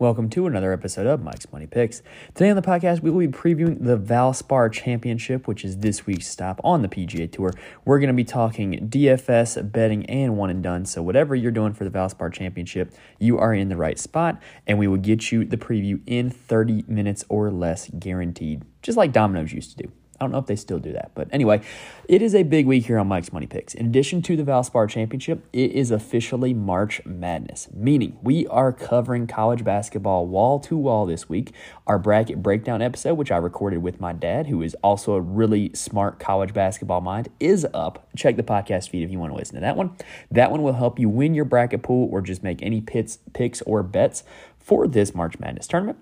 Welcome to another episode of Mike's Money Picks. Today on the podcast, we will be previewing the Valspar Championship, which is this week's stop on the PGA Tour. We're going to be talking DFS, betting, and one and done. So, whatever you're doing for the Valspar Championship, you are in the right spot, and we will get you the preview in 30 minutes or less guaranteed, just like Domino's used to do. I don't know if they still do that. But anyway, it is a big week here on Mike's Money Picks. In addition to the Valspar Championship, it is officially March Madness, meaning we are covering college basketball wall to wall this week. Our bracket breakdown episode, which I recorded with my dad, who is also a really smart college basketball mind, is up. Check the podcast feed if you want to listen to that one. That one will help you win your bracket pool or just make any pits, picks or bets for this March Madness tournament.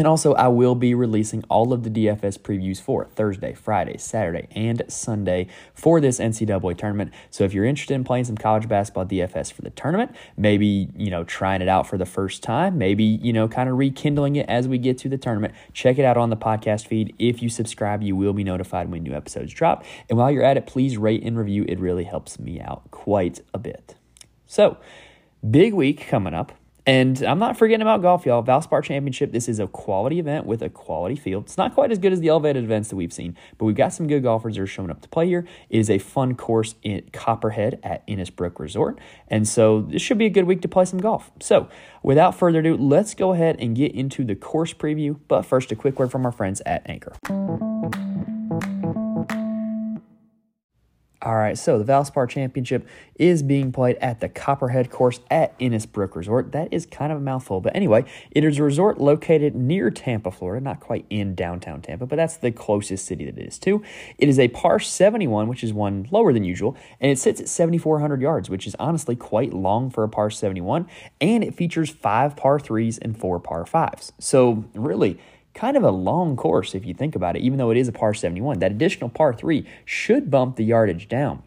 And also, I will be releasing all of the DFS previews for Thursday, Friday, Saturday, and Sunday for this NCAA tournament. So if you're interested in playing some college basketball DFS for the tournament, maybe, you know, trying it out for the first time, maybe, you know, kind of rekindling it as we get to the tournament, check it out on the podcast feed. If you subscribe, you will be notified when new episodes drop. And while you're at it, please rate and review. It really helps me out quite a bit. So, big week coming up. And I'm not forgetting about golf, y'all. Valspar Championship, this is a quality event with a quality field. It's not quite as good as the elevated events that we've seen, but we've got some good golfers that are showing up to play here. It is a fun course in Copperhead at Innisbrook Resort. And so this should be a good week to play some golf. So without further ado, let's go ahead and get into the course preview. But first, a quick word from our friends at Anchor. All right, so the Valspar Championship is being played at the Copperhead course at Innisbrook Resort. That is kind of a mouthful, but anyway, it is a resort located near Tampa, Florida, not quite in downtown Tampa, but that's the closest city that it is to. It is a par 71, which is one lower than usual, and it sits at 7,400 yards, which is honestly quite long for a par 71, and it features five par threes and four par fives. So, really, kind of a long course if you think about it, even though it is a par 71. That additional par 3 should bump the yardage down.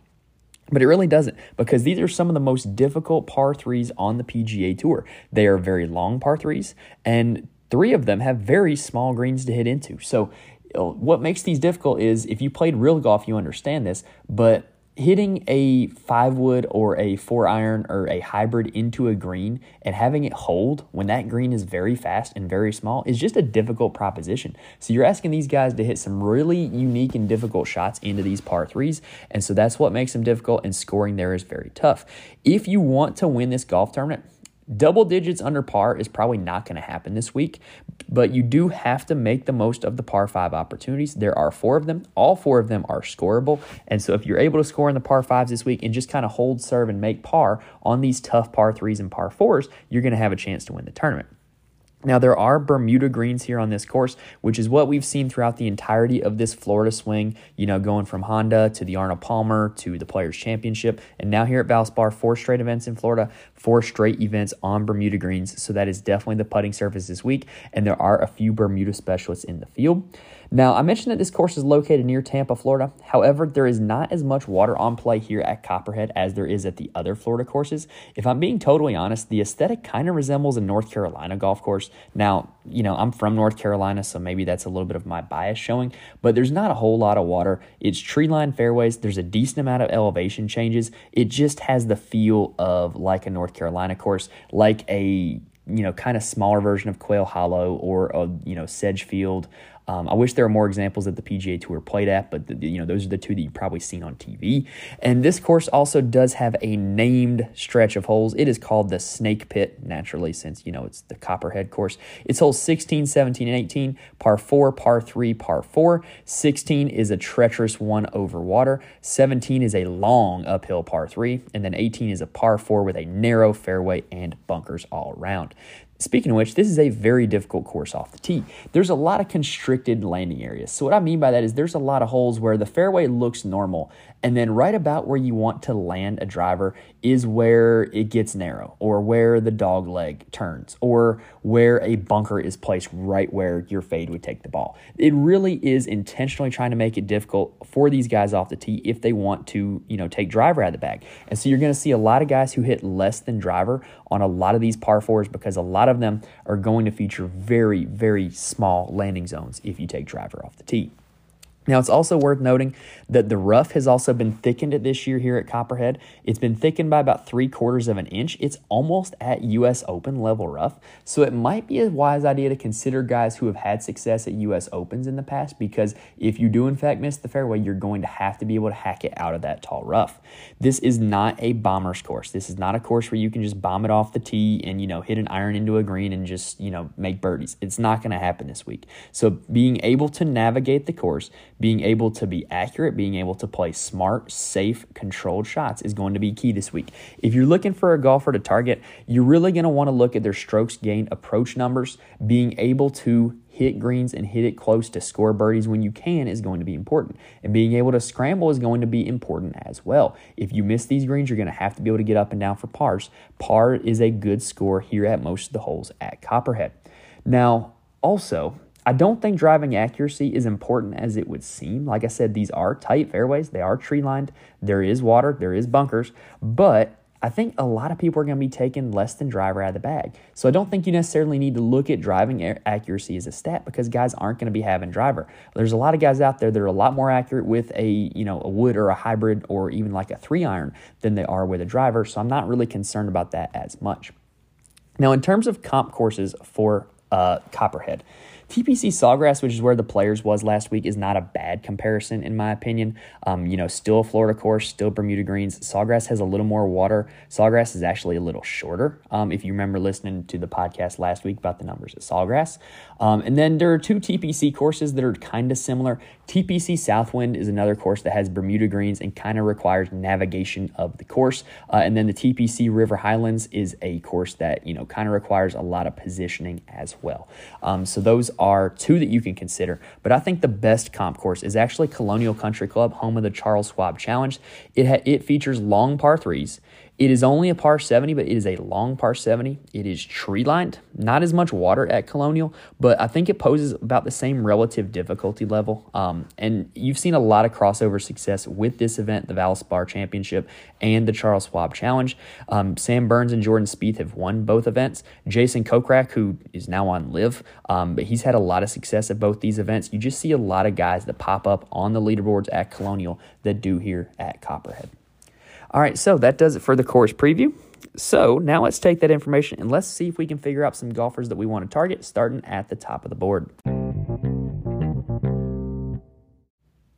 But it really doesn't because these are some of the most difficult par 3s on the PGA Tour. They are very long par 3s, and three of them have very small greens to hit into. So, uh, what makes these difficult is if you played real golf, you understand this, but hitting a five wood or a four iron or a hybrid into a green and having it hold when that green is very fast and very small is just a difficult proposition. So you're asking these guys to hit some really unique and difficult shots into these par threes. And so that's what makes them difficult, and scoring there is very tough. If you want to win this golf tournament, Double digits under par is probably not going to happen this week, but you do have to make the most of the par five opportunities. There are four of them. All four of them are scoreable. And so if you're able to score in the par fives this week and just kind of hold serve and make par on these tough par threes and par fours, you're going to have a chance to win the tournament. Now, there are Bermuda greens here on this course, which is what we've seen throughout the entirety of this Florida swing, you know, going from Honda to the Arnold Palmer to the Players' Championship. And now here at Valspar, four straight events in Florida, four straight events on Bermuda greens. So that is definitely the putting surface this week. And there are a few Bermuda specialists in the field. Now, I mentioned that this course is located near Tampa, Florida. However, there is not as much water on play here at Copperhead as there is at the other Florida courses. If I'm being totally honest, the aesthetic kind of resembles a North Carolina golf course. Now, you know, I'm from North Carolina, so maybe that's a little bit of my bias showing, but there's not a whole lot of water. It's tree lined fairways, there's a decent amount of elevation changes. It just has the feel of like a North Carolina course, like a you know, kind of smaller version of Quail Hollow or a, you know, Sedgefield um, I wish there were more examples that the PGA Tour played at, but the, you know those are the two that you've probably seen on TV. And this course also does have a named stretch of holes. It is called the Snake Pit, naturally, since you know it's the Copperhead course. It's holes 16, 17, and 18, par 4, par 3, par 4. 16 is a treacherous one over water. 17 is a long uphill par 3, and then 18 is a par 4 with a narrow fairway and bunkers all around. Speaking of which, this is a very difficult course off the tee. There's a lot of constricted landing areas. So, what I mean by that is there's a lot of holes where the fairway looks normal, and then right about where you want to land a driver is where it gets narrow, or where the dog leg turns, or where a bunker is placed right where your fade would take the ball. It really is intentionally trying to make it difficult for these guys off the tee if they want to, you know, take driver out of the bag. And so you're going to see a lot of guys who hit less than driver on a lot of these par fours because a lot of them are going to feature very, very small landing zones if you take driver off the tee. Now, it's also worth noting that the rough has also been thickened this year here at Copperhead. It's been thickened by about three quarters of an inch. It's almost at U.S. Open level rough. So it might be a wise idea to consider guys who have had success at U.S. Opens in the past because if you do, in fact, miss the fairway, you're going to have to be able to hack it out of that tall rough. This is not a bomber's course. This is not a course where you can just bomb it off the tee and, you know, hit an iron into a green and just, you know, make birdies. It's not going to happen this week. So being able to navigate the course, being able to be accurate, being able to play smart, safe, controlled shots is going to be key this week. If you're looking for a golfer to target, you're really going to want to look at their strokes gained approach numbers. Being able to hit greens and hit it close to score birdies when you can is going to be important. And being able to scramble is going to be important as well. If you miss these greens, you're going to have to be able to get up and down for pars. Par is a good score here at most of the holes at Copperhead. Now, also, I don't think driving accuracy is important as it would seem. Like I said, these are tight fairways, they are tree lined, there is water, there is bunkers, but I think a lot of people are going to be taking less than driver out of the bag. So I don't think you necessarily need to look at driving accuracy as a stat because guys aren't going to be having driver. There's a lot of guys out there that are a lot more accurate with a, you know, a wood or a hybrid or even like a 3 iron than they are with a driver, so I'm not really concerned about that as much. Now, in terms of comp courses for uh, Copperhead, TPC Sawgrass, which is where the players was last week, is not a bad comparison in my opinion. Um, you know, still a Florida course, still Bermuda greens. Sawgrass has a little more water. Sawgrass is actually a little shorter. Um, if you remember listening to the podcast last week about the numbers at Sawgrass, um, and then there are two TPC courses that are kind of similar. TPC Southwind is another course that has Bermuda greens and kind of requires navigation of the course, uh, and then the TPC River Highlands is a course that you know kind of requires a lot of positioning as well. Um, so those are two that you can consider. But I think the best comp course is actually Colonial Country Club, home of the Charles Schwab Challenge. It ha- it features long par threes. It is only a par 70, but it is a long par 70. It is tree lined, not as much water at Colonial, but I think it poses about the same relative difficulty level. Um, and you've seen a lot of crossover success with this event, the Valspar Championship and the Charles Schwab Challenge. Um, Sam Burns and Jordan Spieth have won both events. Jason Kokrak, who is now on LIV, um, but he's had a lot of success at both these events. You just see a lot of guys that pop up on the leaderboards at Colonial that do here at Copperhead. All right, so that does it for the course preview. So now let's take that information and let's see if we can figure out some golfers that we want to target starting at the top of the board.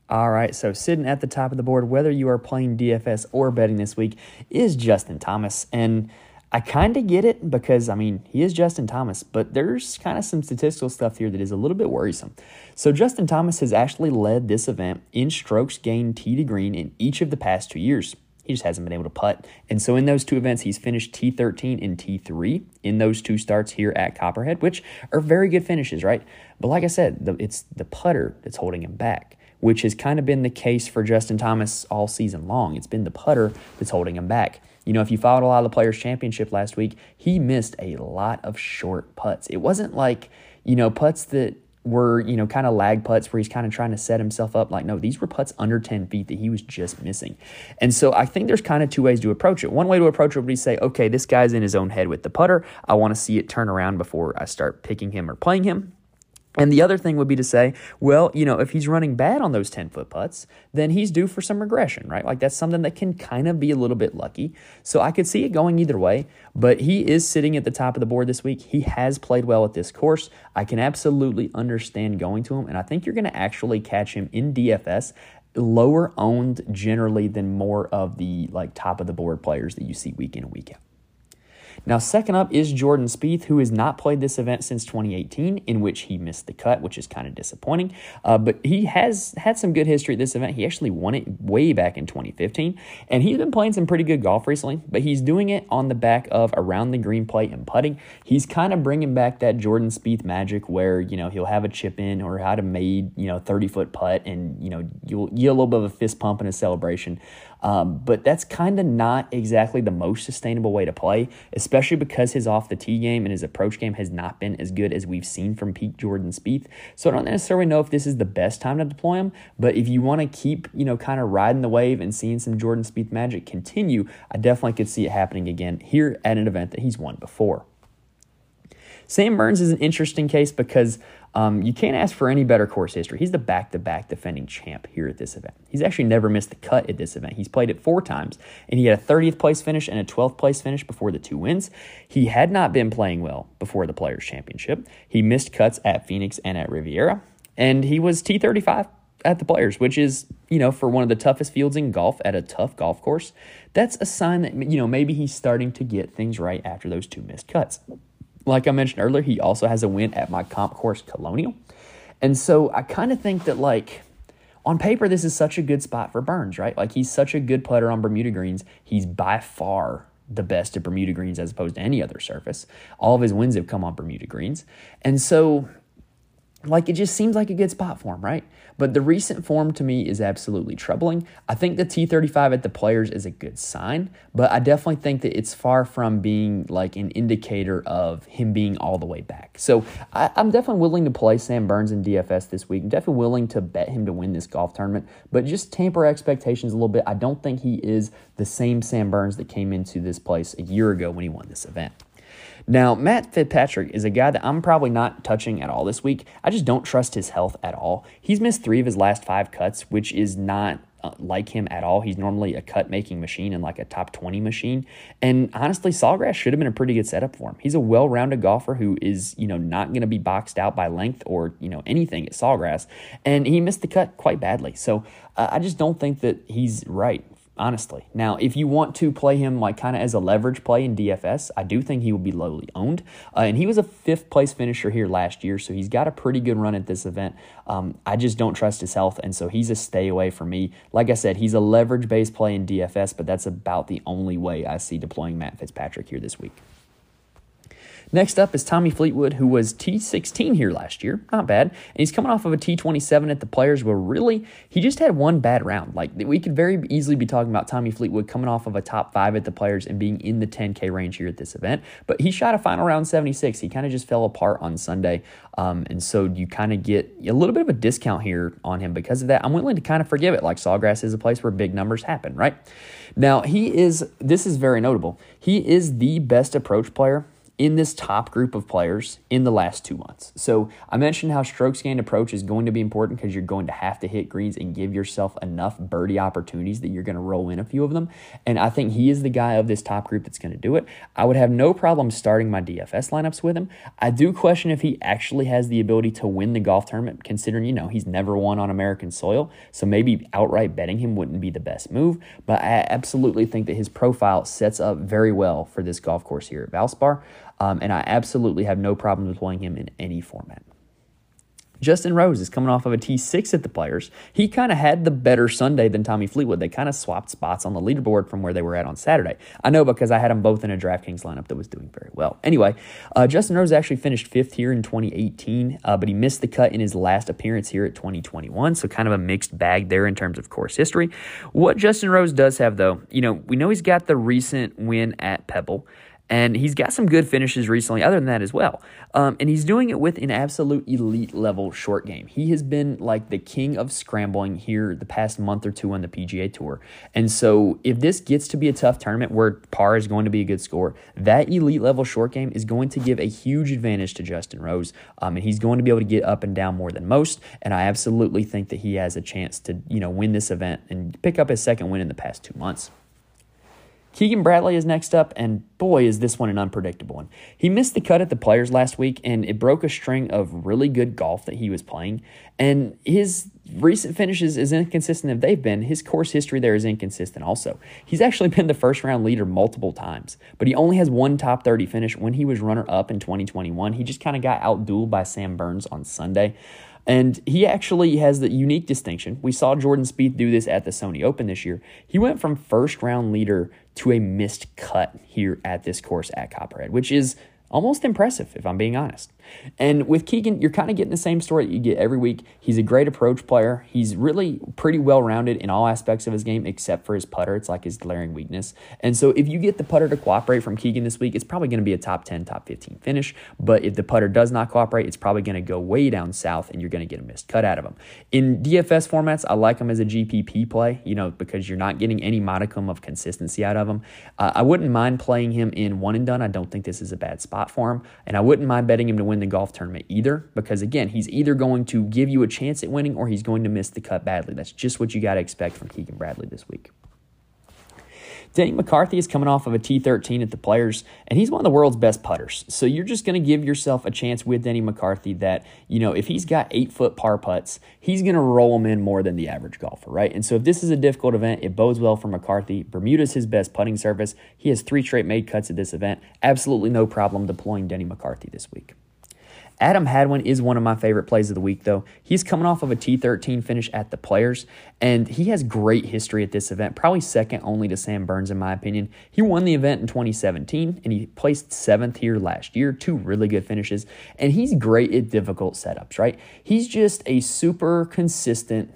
All right, so sitting at the top of the board, whether you are playing DFS or betting this week, is Justin Thomas. And I kind of get it because, I mean, he is Justin Thomas, but there's kind of some statistical stuff here that is a little bit worrisome. So, Justin Thomas has actually led this event in strokes gained tee to green in each of the past two years. He just hasn't been able to putt. And so in those two events, he's finished T13 and T3 in those two starts here at Copperhead, which are very good finishes, right? But like I said, the, it's the putter that's holding him back, which has kind of been the case for Justin Thomas all season long. It's been the putter that's holding him back. You know, if you followed a lot of the Players' Championship last week, he missed a lot of short putts. It wasn't like, you know, putts that were, you know, kind of lag putts where he's kind of trying to set himself up. Like, no, these were putts under 10 feet that he was just missing. And so I think there's kind of two ways to approach it. One way to approach it would be say, okay, this guy's in his own head with the putter. I want to see it turn around before I start picking him or playing him. And the other thing would be to say, well, you know, if he's running bad on those 10 foot putts, then he's due for some regression, right? Like that's something that can kind of be a little bit lucky. So I could see it going either way, but he is sitting at the top of the board this week. He has played well at this course. I can absolutely understand going to him, and I think you're going to actually catch him in DFS lower owned generally than more of the like top of the board players that you see week in and week out. Now, second up is Jordan Spieth, who has not played this event since 2018, in which he missed the cut, which is kind of disappointing. Uh, but he has had some good history at this event. He actually won it way back in 2015, and he's been playing some pretty good golf recently. But he's doing it on the back of around the green plate and putting. He's kind of bringing back that Jordan Spieth magic, where you know he'll have a chip in or how to made you know 30 foot putt, and you know you'll get a little bit of a fist pump and a celebration. Um, but that's kind of not exactly the most sustainable way to play, especially because his off the tee game and his approach game has not been as good as we've seen from peak Jordan Spieth. So I don't necessarily know if this is the best time to deploy him, but if you want to keep, you know, kind of riding the wave and seeing some Jordan Spieth magic continue, I definitely could see it happening again here at an event that he's won before. Sam Burns is an interesting case because Um, you can't ask for any better course history. He's the back to back defending champ here at this event. He's actually never missed the cut at this event. He's played it four times, and he had a 30th place finish and a 12th place finish before the two wins. He had not been playing well before the Players' Championship. He missed cuts at Phoenix and at Riviera, and he was T35 at the Players, which is, you know, for one of the toughest fields in golf at a tough golf course. That's a sign that, you know, maybe he's starting to get things right after those two missed cuts. Like I mentioned earlier, he also has a win at my comp course, Colonial. And so I kind of think that, like, on paper, this is such a good spot for Burns, right? Like, he's such a good putter on Bermuda greens. He's by far the best at Bermuda greens as opposed to any other surface. All of his wins have come on Bermuda greens. And so like it just seems like a good spot for him, right? But the recent form to me is absolutely troubling. I think the T35 at the players is a good sign, but I definitely think that it's far from being like an indicator of him being all the way back. So I, am definitely willing to play Sam Burns in DFS this week. I'm definitely willing to bet him to win this golf tournament, but just tamper expectations a little bit. I don't think he is the same Sam Burns that came into this place a year ago when he won this event. Now, Matt Fitzpatrick is a guy that I'm probably not touching at all this week. I just don't trust his health at all. He's missed three of his last five cuts, which is not uh, like him at all. He's normally a cut making machine and like a top 20 machine. And honestly, Sawgrass should have been a pretty good setup for him. He's a well rounded golfer who is, you know, not going to be boxed out by length or, you know, anything at Sawgrass. And he missed the cut quite badly. So uh, I just don't think that he's right honestly. Now, if you want to play him like kind of as a leverage play in DFS, I do think he will be lowly owned. Uh, and he was a fifth place finisher here last year, so he's got a pretty good run at this event. Um, I just don't trust his health, and so he's a stay away for me. Like I said, he's a leverage based play in DFS, but that's about the only way I see deploying Matt Fitzpatrick here this week. Next up is Tommy Fleetwood, who was T16 here last year. Not bad. And he's coming off of a T27 at the Players where really he just had one bad round. Like we could very easily be talking about Tommy Fleetwood coming off of a top five at the Players and being in the 10K range here at this event. But he shot a final round 76. He kind of just fell apart on Sunday. Um, and so you kind of get a little bit of a discount here on him because of that. I'm willing to kind of forgive it. Like Sawgrass is a place where big numbers happen, right? Now, he is, this is very notable. He is the best approach player in this top group of players in the last two months. So I mentioned how strokes gained approach is going to be important because you're going to have to hit greens and give yourself enough birdie opportunities that you're going to roll in a few of them. And I think he is the guy of this top group that's going to do it. I would have no problem starting my DFS lineups with him. I do question if he actually has the ability to win the golf tournament, considering, you know, he's never won on American soil. So maybe outright betting him wouldn't be the best move. But I absolutely think that his profile sets up very well for this golf course here at Valspar. Um, and I absolutely have no problem deploying him in any format. Justin Rose is coming off of a T6 at the Players. He kind of had the better Sunday than Tommy Fleetwood. They kind of swapped spots on the leaderboard from where they were at on Saturday. I know because I had them both in a DraftKings lineup that was doing very well. Anyway, uh, Justin Rose actually finished fifth here in 2018, uh, but he missed the cut in his last appearance here at 2021. So kind of a mixed bag there in terms of course history. What Justin Rose does have, though, you know, we know he's got the recent win at Pebble. And he's got some good finishes recently, other than that as well. Um, and he's doing it with an absolute elite level short game. He has been like the king of scrambling here the past month or two on the PGA Tour. And so, if this gets to be a tough tournament where par is going to be a good score, that elite level short game is going to give a huge advantage to Justin Rose. Um, and he's going to be able to get up and down more than most. And I absolutely think that he has a chance to, you know, win this event and pick up his second win in the past two months. Keegan Bradley is next up, and boy, is this one an unpredictable one. He missed the cut at the Players last week, and it broke a string of really good golf that he was playing. And his recent finishes, as inconsistent as they've been, his course history there is inconsistent also. He's actually been the first round leader multiple times, but he only has one top 30 finish when he was runner up in 2021. He just kind of got outdueled by Sam Burns on Sunday. And he actually has the unique distinction. We saw Jordan Spieth do this at the Sony Open this year. He went from first round leader to a missed cut here at this course at Copperhead, which is almost impressive, if I'm being honest. And with Keegan, you're kind of getting the same story that you get every week. He's a great approach player. He's really pretty well rounded in all aspects of his game except for his putter. It's like his glaring weakness. And so if you get the putter to cooperate from Keegan this week, it's probably going to be a top 10, top 15 finish. But if the putter does not cooperate, it's probably going to go way down south and you're going to get a missed cut out of him. In DFS formats, I like him as a GPP play, you know, because you're not getting any modicum of consistency out of him. Uh, I wouldn't mind playing him in one and done. I don't think this is a bad spot for him. And I wouldn't mind betting him to win win the golf tournament either, because again, he's either going to give you a chance at winning or he's going to miss the cut badly. That's just what you got to expect from Keegan Bradley this week. Denny McCarthy is coming off of a T13 at the Players, and he's one of the world's best putters. So you're just going to give yourself a chance with Denny McCarthy that, you know, if he's got eight foot par putts, he's going to roll them in more than the average golfer, right? And so if this is a difficult event, it bodes well for McCarthy. Bermuda's his best putting surface. He has three straight made cuts at this event. Absolutely no problem deploying Denny McCarthy this week. Adam Hadwin is one of my favorite plays of the week, though. He's coming off of a T13 finish at the Players, and he has great history at this event, probably second only to Sam Burns, in my opinion. He won the event in 2017, and he placed seventh here last year, two really good finishes, and he's great at difficult setups, right? He's just a super consistent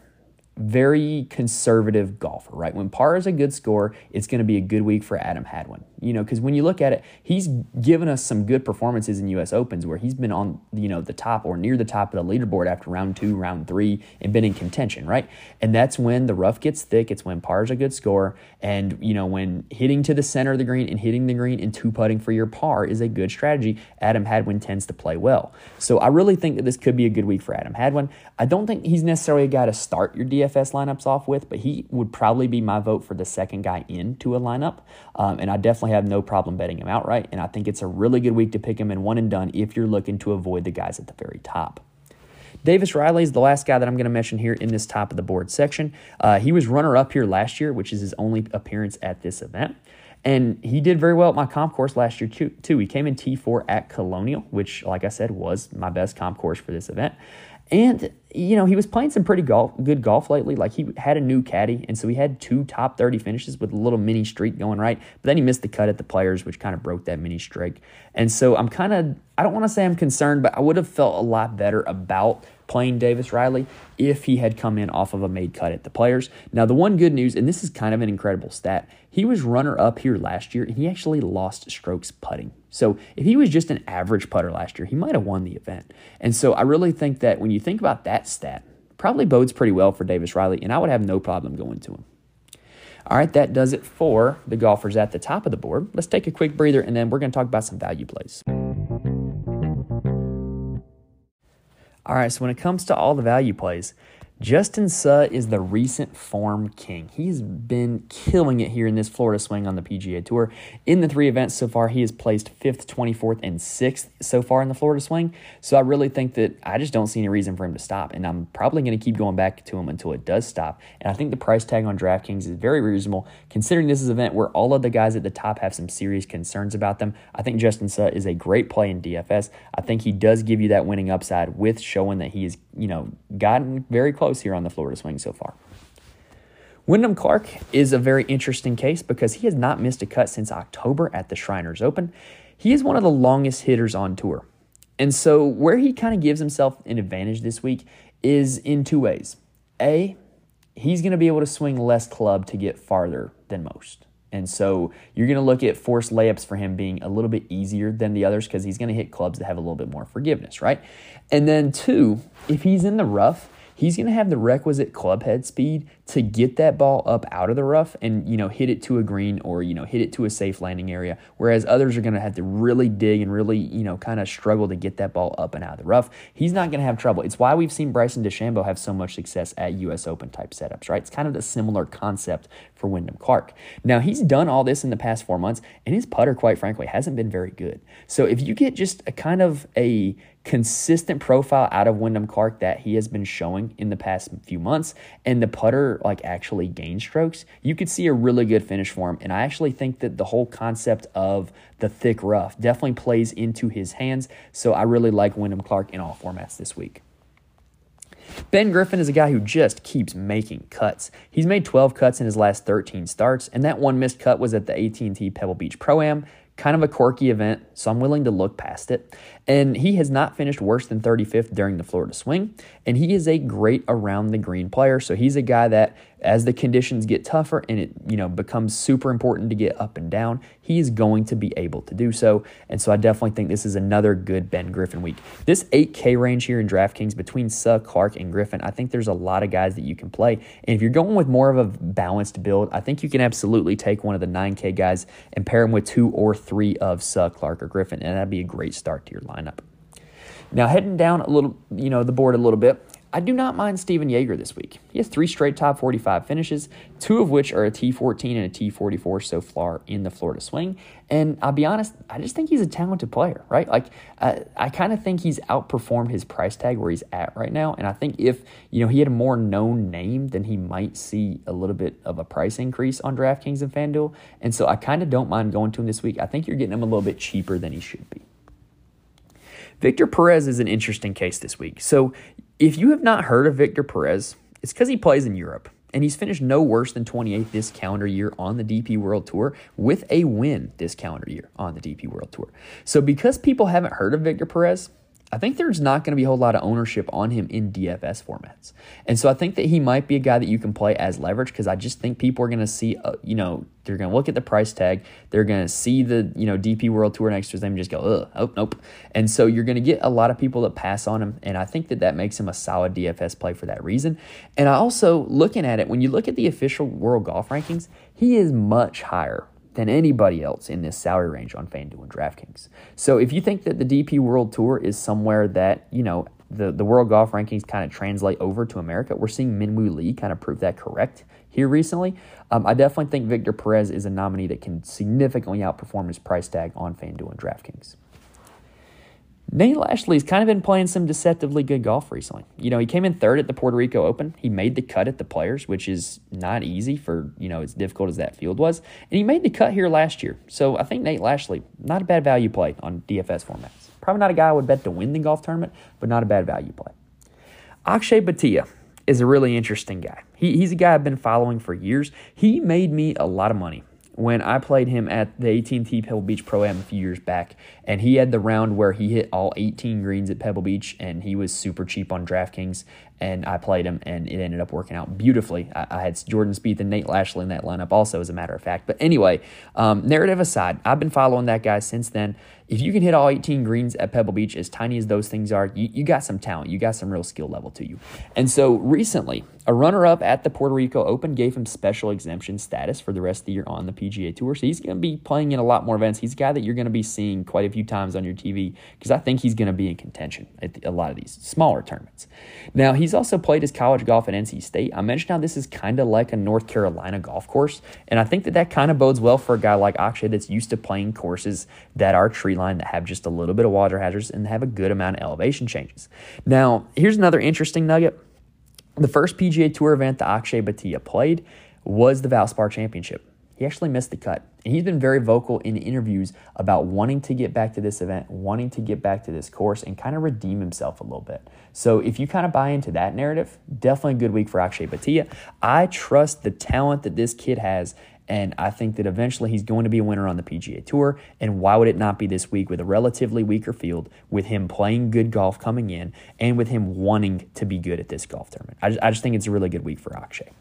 very conservative golfer, right? When par is a good score, it's going to be a good week for Adam Hadwin. You know, because when you look at it, he's given us some good performances in U.S. Opens where he's been on, you know, the top or near the top of the leaderboard after round two, round three, and been in contention, right? And that's when the rough gets thick. It's when par is a good score, and you know, when hitting to the center of the green and hitting the green and two putting for your par is a good strategy. Adam Hadwin tends to play well. So I really think that this could be a good week for Adam Hadwin. I don't think he's necessarily a guy to start your DFS lineups off with, but he would probably be my vote for the second guy into a lineup. Um, and I definitely have no problem betting him outright. And I think it's a really good week to pick him in one and done if you're looking to avoid the guys at the very top. Davis Riley is the last guy that I'm going to mention here in this top of the board section. Uh, he was runner up here last year, which is his only appearance at this event. And he did very well at my comp course last year, too. He came in T4 at Colonial, which, like I said, was my best comp course for this event. And you know, he was playing some pretty golf, good golf lately. Like he had a new caddy, and so he had two top 30 finishes with a little mini streak going right. But then he missed the cut at the players, which kind of broke that mini streak. And so I'm kind of, I don't want to say I'm concerned, but I would have felt a lot better about playing Davis Riley if he had come in off of a made cut at the players. Now, the one good news, and this is kind of an incredible stat, he was runner up here last year, and he actually lost strokes putting. So if he was just an average putter last year, he might have won the event. And so I really think that when you think about that stat, probably bodes pretty well for Davis Riley, and I would have no problem going to him. All right, that does it for the golfers at the top of the board. Let's take a quick breather, and then we're going to talk about some value plays. All right, so when it comes to all the value plays, Justin Suh is the recent form king. He's been killing it here in this Florida swing on the PGA Tour. In the three events so far, he has placed 5th, 24th, and 6th so far in the Florida swing. So I really think that I just don't see any reason for him to stop. And I'm probably going to keep going back to him until it does stop. And I think the price tag on DraftKings is very reasonable considering this is an event where all of the guys at the top have some serious concerns about them. I think Justin Suh is a great play in DFS. I think he does give you that winning upside with showing that he has, you know, gotten very close here on the Florida swing so far. Wyndham Clark is a very interesting case because he has not missed a cut since October at the Shriners Open. He is one of the longest hitters on tour. And so, where he kind of gives himself an advantage this week is in two ways. A, he's going to be able to swing less club to get farther than most. And so you're going to look at forced layups for him being a little bit easier than the others because he's going to hit clubs that have a little bit more forgiveness, right? And then two, if he's in the rough, he's going to have the requisite club head speed to get that ball up out of the rough and you know hit it to a green or you know hit it to a safe landing area whereas others are going to have to really dig and really you know kind of struggle to get that ball up and out of the rough. He's not going to have trouble. It's why we've seen Bryson DeChambeau have so much success at US Open type setups right? It's kind of a similar concept for Wyndham Clark. Now he's done all this in the past 4 months and his putter quite frankly hasn't been very good. So if you get just a kind of a consistent profile out of Wyndham Clark that he has been showing in the past few months and the putter like actually gain strokes, you could see a really good finish for him. And I actually think that the whole concept of the thick rough definitely plays into his hands. So I really like Wyndham Clark in all formats this week. Ben Griffin is a guy who just keeps making cuts. He's made 12 cuts in his last 13 starts, and that one missed cut was at the AT&T Pebble Beach Pro-Am kind of a quirky event, so I'm willing to look past it. And he has not finished worse than 35th during the Florida swing. And he is a great around the green player. So he's a guy that, as the conditions get tougher and it you know becomes super important to get up and down, he is going to be able to do so. And so I definitely think this is another good Ben Griffin week. This 8K range here in DraftKings between Suh, Clark, and Griffin, I think there's a lot of guys that you can play. And if you're going with more of a balanced build, I think you can absolutely take one of the 9K guys and pair him with two or three of Suh, Clark, or Griffin, and that'd be a great start to your lineup. Now, heading down a little, you know, the board a little bit, I do not mind Stephan Jaeger this week. He has three straight top 45 finishes, two of which are a T14 and a T44 so far in the Florida swing. And I'll be honest, I just think he's a talented player, right? Like, I kind of think he's outperformed his price tag where he's at right now. And I think if, you know, he had a more known name, then he might see a little bit of a price increase on DraftKings and FanDuel. And so I kind of don't mind going to him this week. I think you're getting him a little bit cheaper than he should be. Victor Perez is an interesting case this week. So if you have not heard of Victor Perez, it's because he plays in Europe. And he's finished no worse than 28th this calendar year on the DP World Tour with a win this calendar year on the DP World Tour. So, because people haven't heard of Victor Perez, I think there's not going to be a whole lot of ownership on him in DFS formats. And so I think that he might be a guy that you can play as leverage because I just think people are going to see, uh, you know, they're going to look at the price tag. They're going to see the, you know, DP World Tour next to his name and just go, Ugh, oh, nope. And so you're going to get a lot of people that pass on him. And I think that that makes him a solid DFS play for that reason. And I also, looking at it, when you look at the official world golf rankings, he is much higher than anybody else in this salary range on FanDuel and DraftKings. So if you think that the DP World Tour is somewhere that, you know, the, the world golf rankings kind of translate over to America, we're seeing Min Woo Lee kind of prove that correct here recently. Um, I definitely think Victor Perez is a nominee that can significantly outperform his price tag on FanDuel and DraftKings. Nate Lashley's kind of been playing some deceptively good golf recently. You know, he came in third at the Puerto Rico Open. He made the cut at the Players, which is not easy for, you know, as difficult as that field was. And he made the cut here last year. So I think Nate Lashley, not a bad value play on DFS formats. Probably not a guy I would bet to win the golf tournament, but not a bad value play. Akshay Bhatia is a really interesting guy. He, he's a guy I've been following for years. He made me a lot of money when I played him at the AT&T Pebble Beach Pro Am a few years back, and he had the round where he hit all 18 greens at Pebble Beach, and he was super cheap on DraftKings, and I played him, and it ended up working out beautifully. I, I had Jordan Spieth and Nate Lashley in that lineup, also as a matter of fact. But anyway, um, narrative aside, I've been following that guy since then. If you can hit all 18 greens at Pebble Beach, as tiny as those things are, you, you got some talent. You got some real skill level to you. And so recently, a runner up at the Puerto Rico Open gave him special exemption status for the rest of the year on the PGA Tour. So he's going to be playing in a lot more events. He's a guy that you're going to be seeing quite a few times on your TV because I think he's going to be in contention at a lot of these smaller tournaments. Now, he's also played his college golf at NC State. I mentioned how this is kind of like a North Carolina golf course. And I think that that kind of bodes well for a guy like Akshay that's used to playing courses that are tree line that have just a little bit of water hazards and have a good amount of elevation changes. Now, here's another interesting nugget. The first PGA Tour event that Akshay Bhatia played was the Valspar Championship. He actually missed the cut. And he's been very vocal in interviews about wanting to get back to this event, wanting to get back to this course, and kind of redeem himself a little bit. So if you kind of buy into that narrative, definitely a good week for Akshay Bhatia. I trust the talent that this kid has, and I think that eventually he's going to be a winner on the PGA Tour. And why would it not be this week with a relatively weaker field, with him playing good golf coming in, and with him wanting to be good at this golf tournament? I just, I just think it's a really good week for Akshay.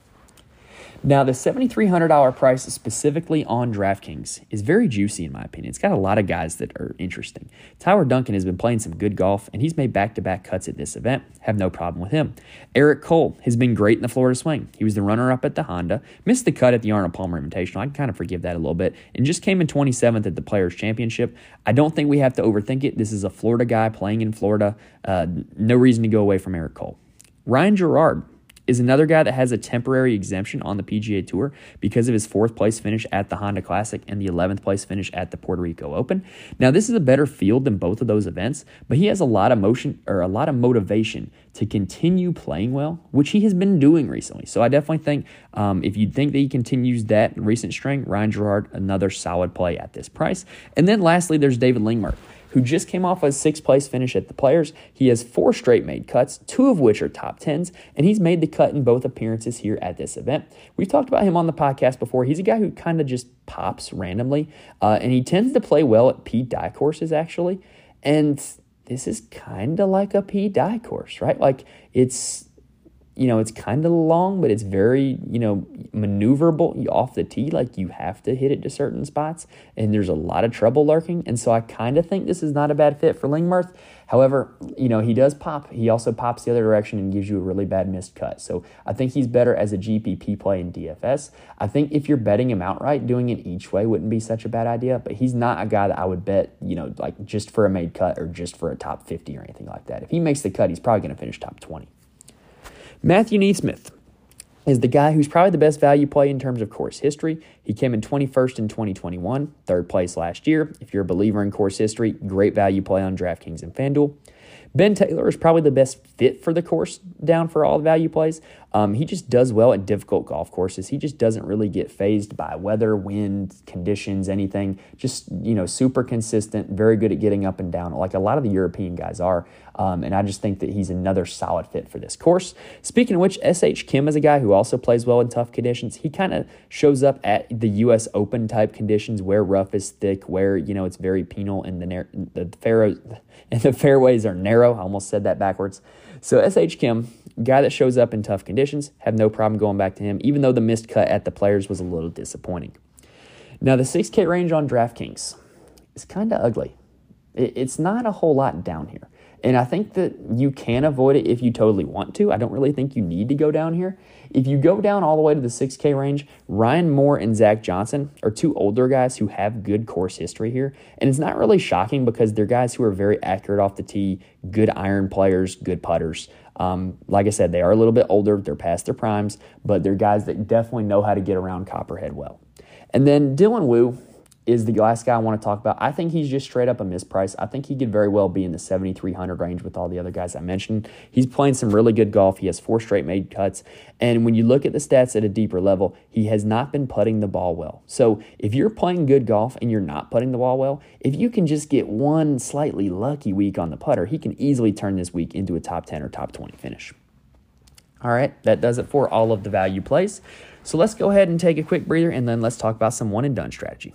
Now, the $7,300 price specifically on DraftKings is very juicy, in my opinion. It's got a lot of guys that are interesting. Tyler Duncan has been playing some good golf, and he's made back to back cuts at this event. Have no problem with him. Eric Cole has been great in the Florida swing. He was the runner up at the Honda, missed the cut at the Arnold Palmer Invitational. I can kind of forgive that a little bit, and just came in 27th at the Players' Championship. I don't think we have to overthink it. This is a Florida guy playing in Florida. Uh, no reason to go away from Eric Cole. Ryan Gerard is another guy that has a temporary exemption on the PGA Tour because of his fourth place finish at the Honda Classic and the 11th place finish at the Puerto Rico Open. Now, this is a better field than both of those events, but he has a lot of motion or a lot of motivation to continue playing well, which he has been doing recently. So I definitely think um, if you think that he continues that recent string, Ryan Gerard, another solid play at this price. And then lastly, there's David Lingmerth who just came off a sixth place finish at the Players. He has four straight made cuts, two of which are top tens, and he's made the cut in both appearances here at this event. We've talked about him on the podcast before. He's a guy who kind of just pops randomly, uh, and he tends to play well at Pete Dye courses, actually. And this is kind of like a Pete Dye course, right? Like it's you know, it's kind of long, but it's very, you know, maneuverable off the tee. Like you have to hit it to certain spots, and there's a lot of trouble lurking. And so I kind of think this is not a bad fit for Lingmerth. However, you know, he does pop. He also pops the other direction and gives you a really bad missed cut. So I think he's better as a GPP play in DFS. I think if you're betting him outright, doing it each way wouldn't be such a bad idea, but he's not a guy that I would bet, you know, like just for a made cut or just for a top 50 or anything like that. If he makes the cut, he's probably going to finish top 20. Matthew NeSmith is the guy who's probably the best value play in terms of course history. He came in 21st in 2021, third place last year. If you're a believer in course history, great value play on DraftKings and FanDuel. Ben Taylor is probably the best fit for the course down for all the value plays. Um, he just does well at difficult golf courses. He just doesn't really get phased by weather, wind, conditions, anything. Just, you know, super consistent, very good at getting up and down, like a lot of the European guys are. Um, and I just think that he's another solid fit for this course. Speaking of which, S.H. Kim is a guy who also plays well in tough conditions. He kind of shows up at the U.S. Open type conditions where rough is thick, where, you know, it's very penal and the, the, and the fairways are narrow. I almost said that backwards. So S.H. Kim, guy that shows up in tough conditions, have no problem going back to him, even though the missed cut at the players was a little disappointing. Now, the 6K range on DraftKings is kind of ugly. It's not a whole lot down here. And I think that you can avoid it if you totally want to. I don't really think you need to go down here. If you go down all the way to the 6K range, Ryan Moore and Zach Johnson are two older guys who have good course history here. And it's not really shocking because they're guys who are very accurate off the tee, good iron players, good putters. Um, like I said, they are a little bit older, they're past their primes, but they're guys that definitely know how to get around Copperhead well. And then Dylan Wu, is the last guy I want to talk about. I think he's just straight up a misprice. I think he could very well be in the 7,300 range with all the other guys I mentioned. He's playing some really good golf. He has four straight made cuts. And when you look at the stats at a deeper level, he has not been putting the ball well. So if you're playing good golf and you're not putting the ball well, if you can just get one slightly lucky week on the putter, he can easily turn this week into a top 10 or top 20 finish. All right, that does it for all of the value plays. So let's go ahead and take a quick breather and then let's talk about some one and done strategy.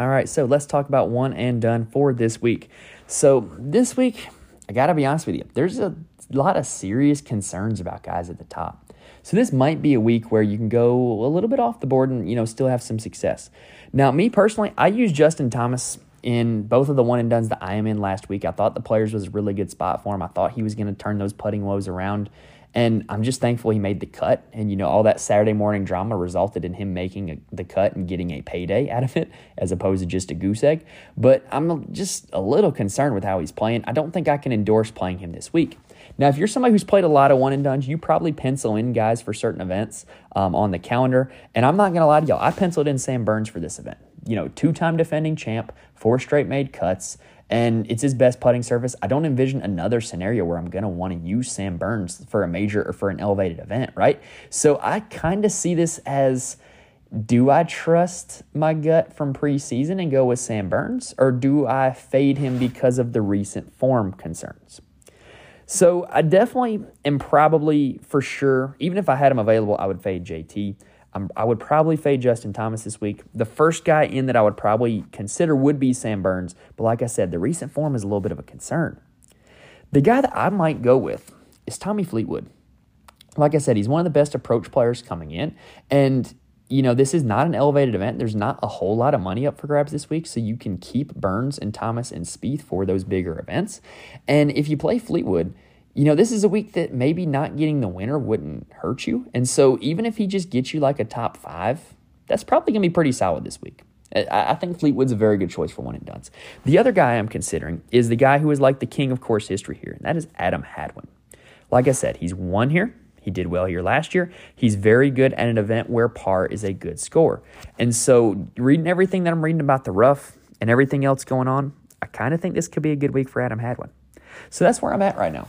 All right, so let's talk about one and done for this week. So this week, I gotta be honest with you, there's a lot of serious concerns about guys at the top. So this might be a week where you can go a little bit off the board and you know still have some success. Now, me personally, I use Justin Thomas in both of the one and duns that I am in last week. I thought the players was a really good spot for him. I thought he was going to turn those putting woes around and I'm just thankful he made the cut. And, you know, all that Saturday morning drama resulted in him making a, the cut and getting a payday out of it as opposed to just a goose egg. But I'm just a little concerned with how he's playing. I don't think I can endorse playing him this week. Now, if you're somebody who's played a lot of one and duns, you probably pencil in guys for certain events um, on the calendar. And I'm not going to lie to y'all, I penciled in Sam Burns for this event. You know, two time defending champ, four straight made cuts and it's his best putting surface. I don't envision another scenario where I'm going to want to use Sam Burns for a major or for an elevated event, right? So I kind of see this as do I trust my gut from preseason and go with Sam Burns, or do I fade him because of the recent form concerns? So I definitely am probably for sure, even if I had him available, I would fade JT. I'm, i would probably fade Justin Thomas this week. The first guy in that I would probably consider would be Sam Burns, but like I said, the recent form is a little bit of a concern. The guy that I might go with is Tommy Fleetwood. Like I said, he's one of the best approach players coming in, and you know this is not an elevated event. There's not a whole lot of money up for grabs this week, so you can keep Burns and Thomas and Spieth for those bigger events. And if you play Fleetwood you know, this is a week that maybe not getting the winner wouldn't hurt you. And so even if he just gets you like a top five, that's probably going to be pretty solid this week. I think Fleetwood's a very good choice for one and duns. The other guy I'm considering is the guy who is like the king of course history here, and that is Adam Hadwin. Like I said, he's won here. He did well here last year. He's very good at an event where par is a good score. And so, reading everything that I'm reading about the rough and everything else going on, I kind of think this could be a good week for Adam Hadwin. So that's where I'm at right now.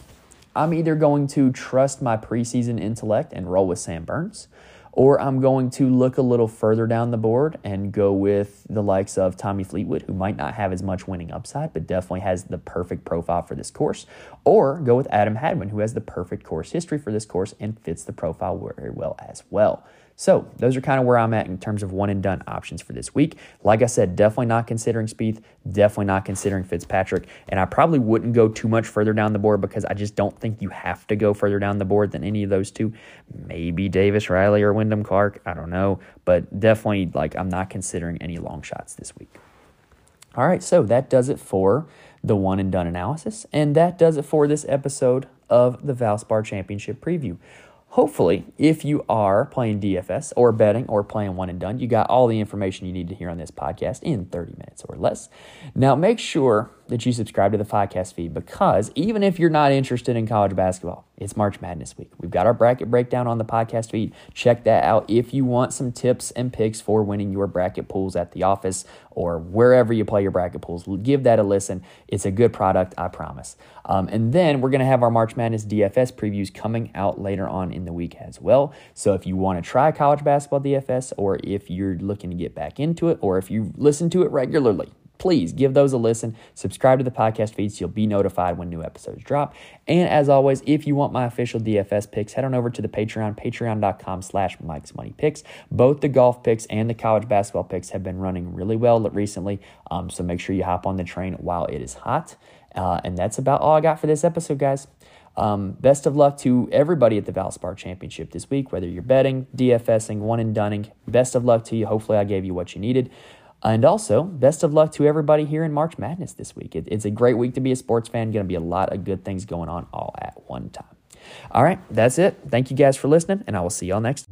I'm either going to trust my preseason intellect and roll with Sam Burns, or I'm going to look a little further down the board and go with the likes of Tommy Fleetwood, who might not have as much winning upside, but definitely has the perfect profile for this course, or go with Adam Hadwin, who has the perfect course history for this course and fits the profile very well as well. So those are kind of where I'm at in terms of one and done options for this week. Like I said, definitely not considering Spieth, definitely not considering Fitzpatrick, and I probably wouldn't go too much further down the board because I just don't think you have to go further down the board than any of those two. Maybe Davis Riley or Wyndham Clark, I don't know, but definitely like I'm not considering any long shots this week. All right, so that does it for the one and done analysis, and that does it for this episode of the Valspar Championship preview. Hopefully, if you are playing DFS or betting or playing one and done, you got all the information you need to hear on this podcast in 30 minutes or less. Now, make sure that you subscribe to the podcast feed because even if you're not interested in college basketball, it's March Madness week. We've got our bracket breakdown on the podcast feed. Check that out if you want some tips and picks for winning your bracket pools at the office or wherever you play your bracket pools. Give that a listen. It's a good product, I promise. Um, and then we're going to have our March Madness DFS previews coming out later on in the week as well. So if you want to try college basketball DFS or if you're looking to get back into it or if you listen to it regularly, please give those a listen. Subscribe to the podcast feed so you'll be notified when new episodes drop. And as always, if you want my official DFS picks, head on over to the Patreon, patreon.com slash Mike's Money Picks. Both the golf picks and the college basketball picks have been running really well recently. Um, so make sure you hop on the train while it is hot. Uh, and that's about all I got for this episode, guys. Um, best of luck to everybody at the Valspar Championship this week, whether you're betting, DFSing, one and dunning. Best of luck to you. Hopefully, I gave you what you needed. And also, best of luck to everybody here in March Madness this week. It, it's a great week to be a sports fan. Going to be a lot of good things going on all at one time. All right, that's it. Thank you guys for listening, and I will see y'all next.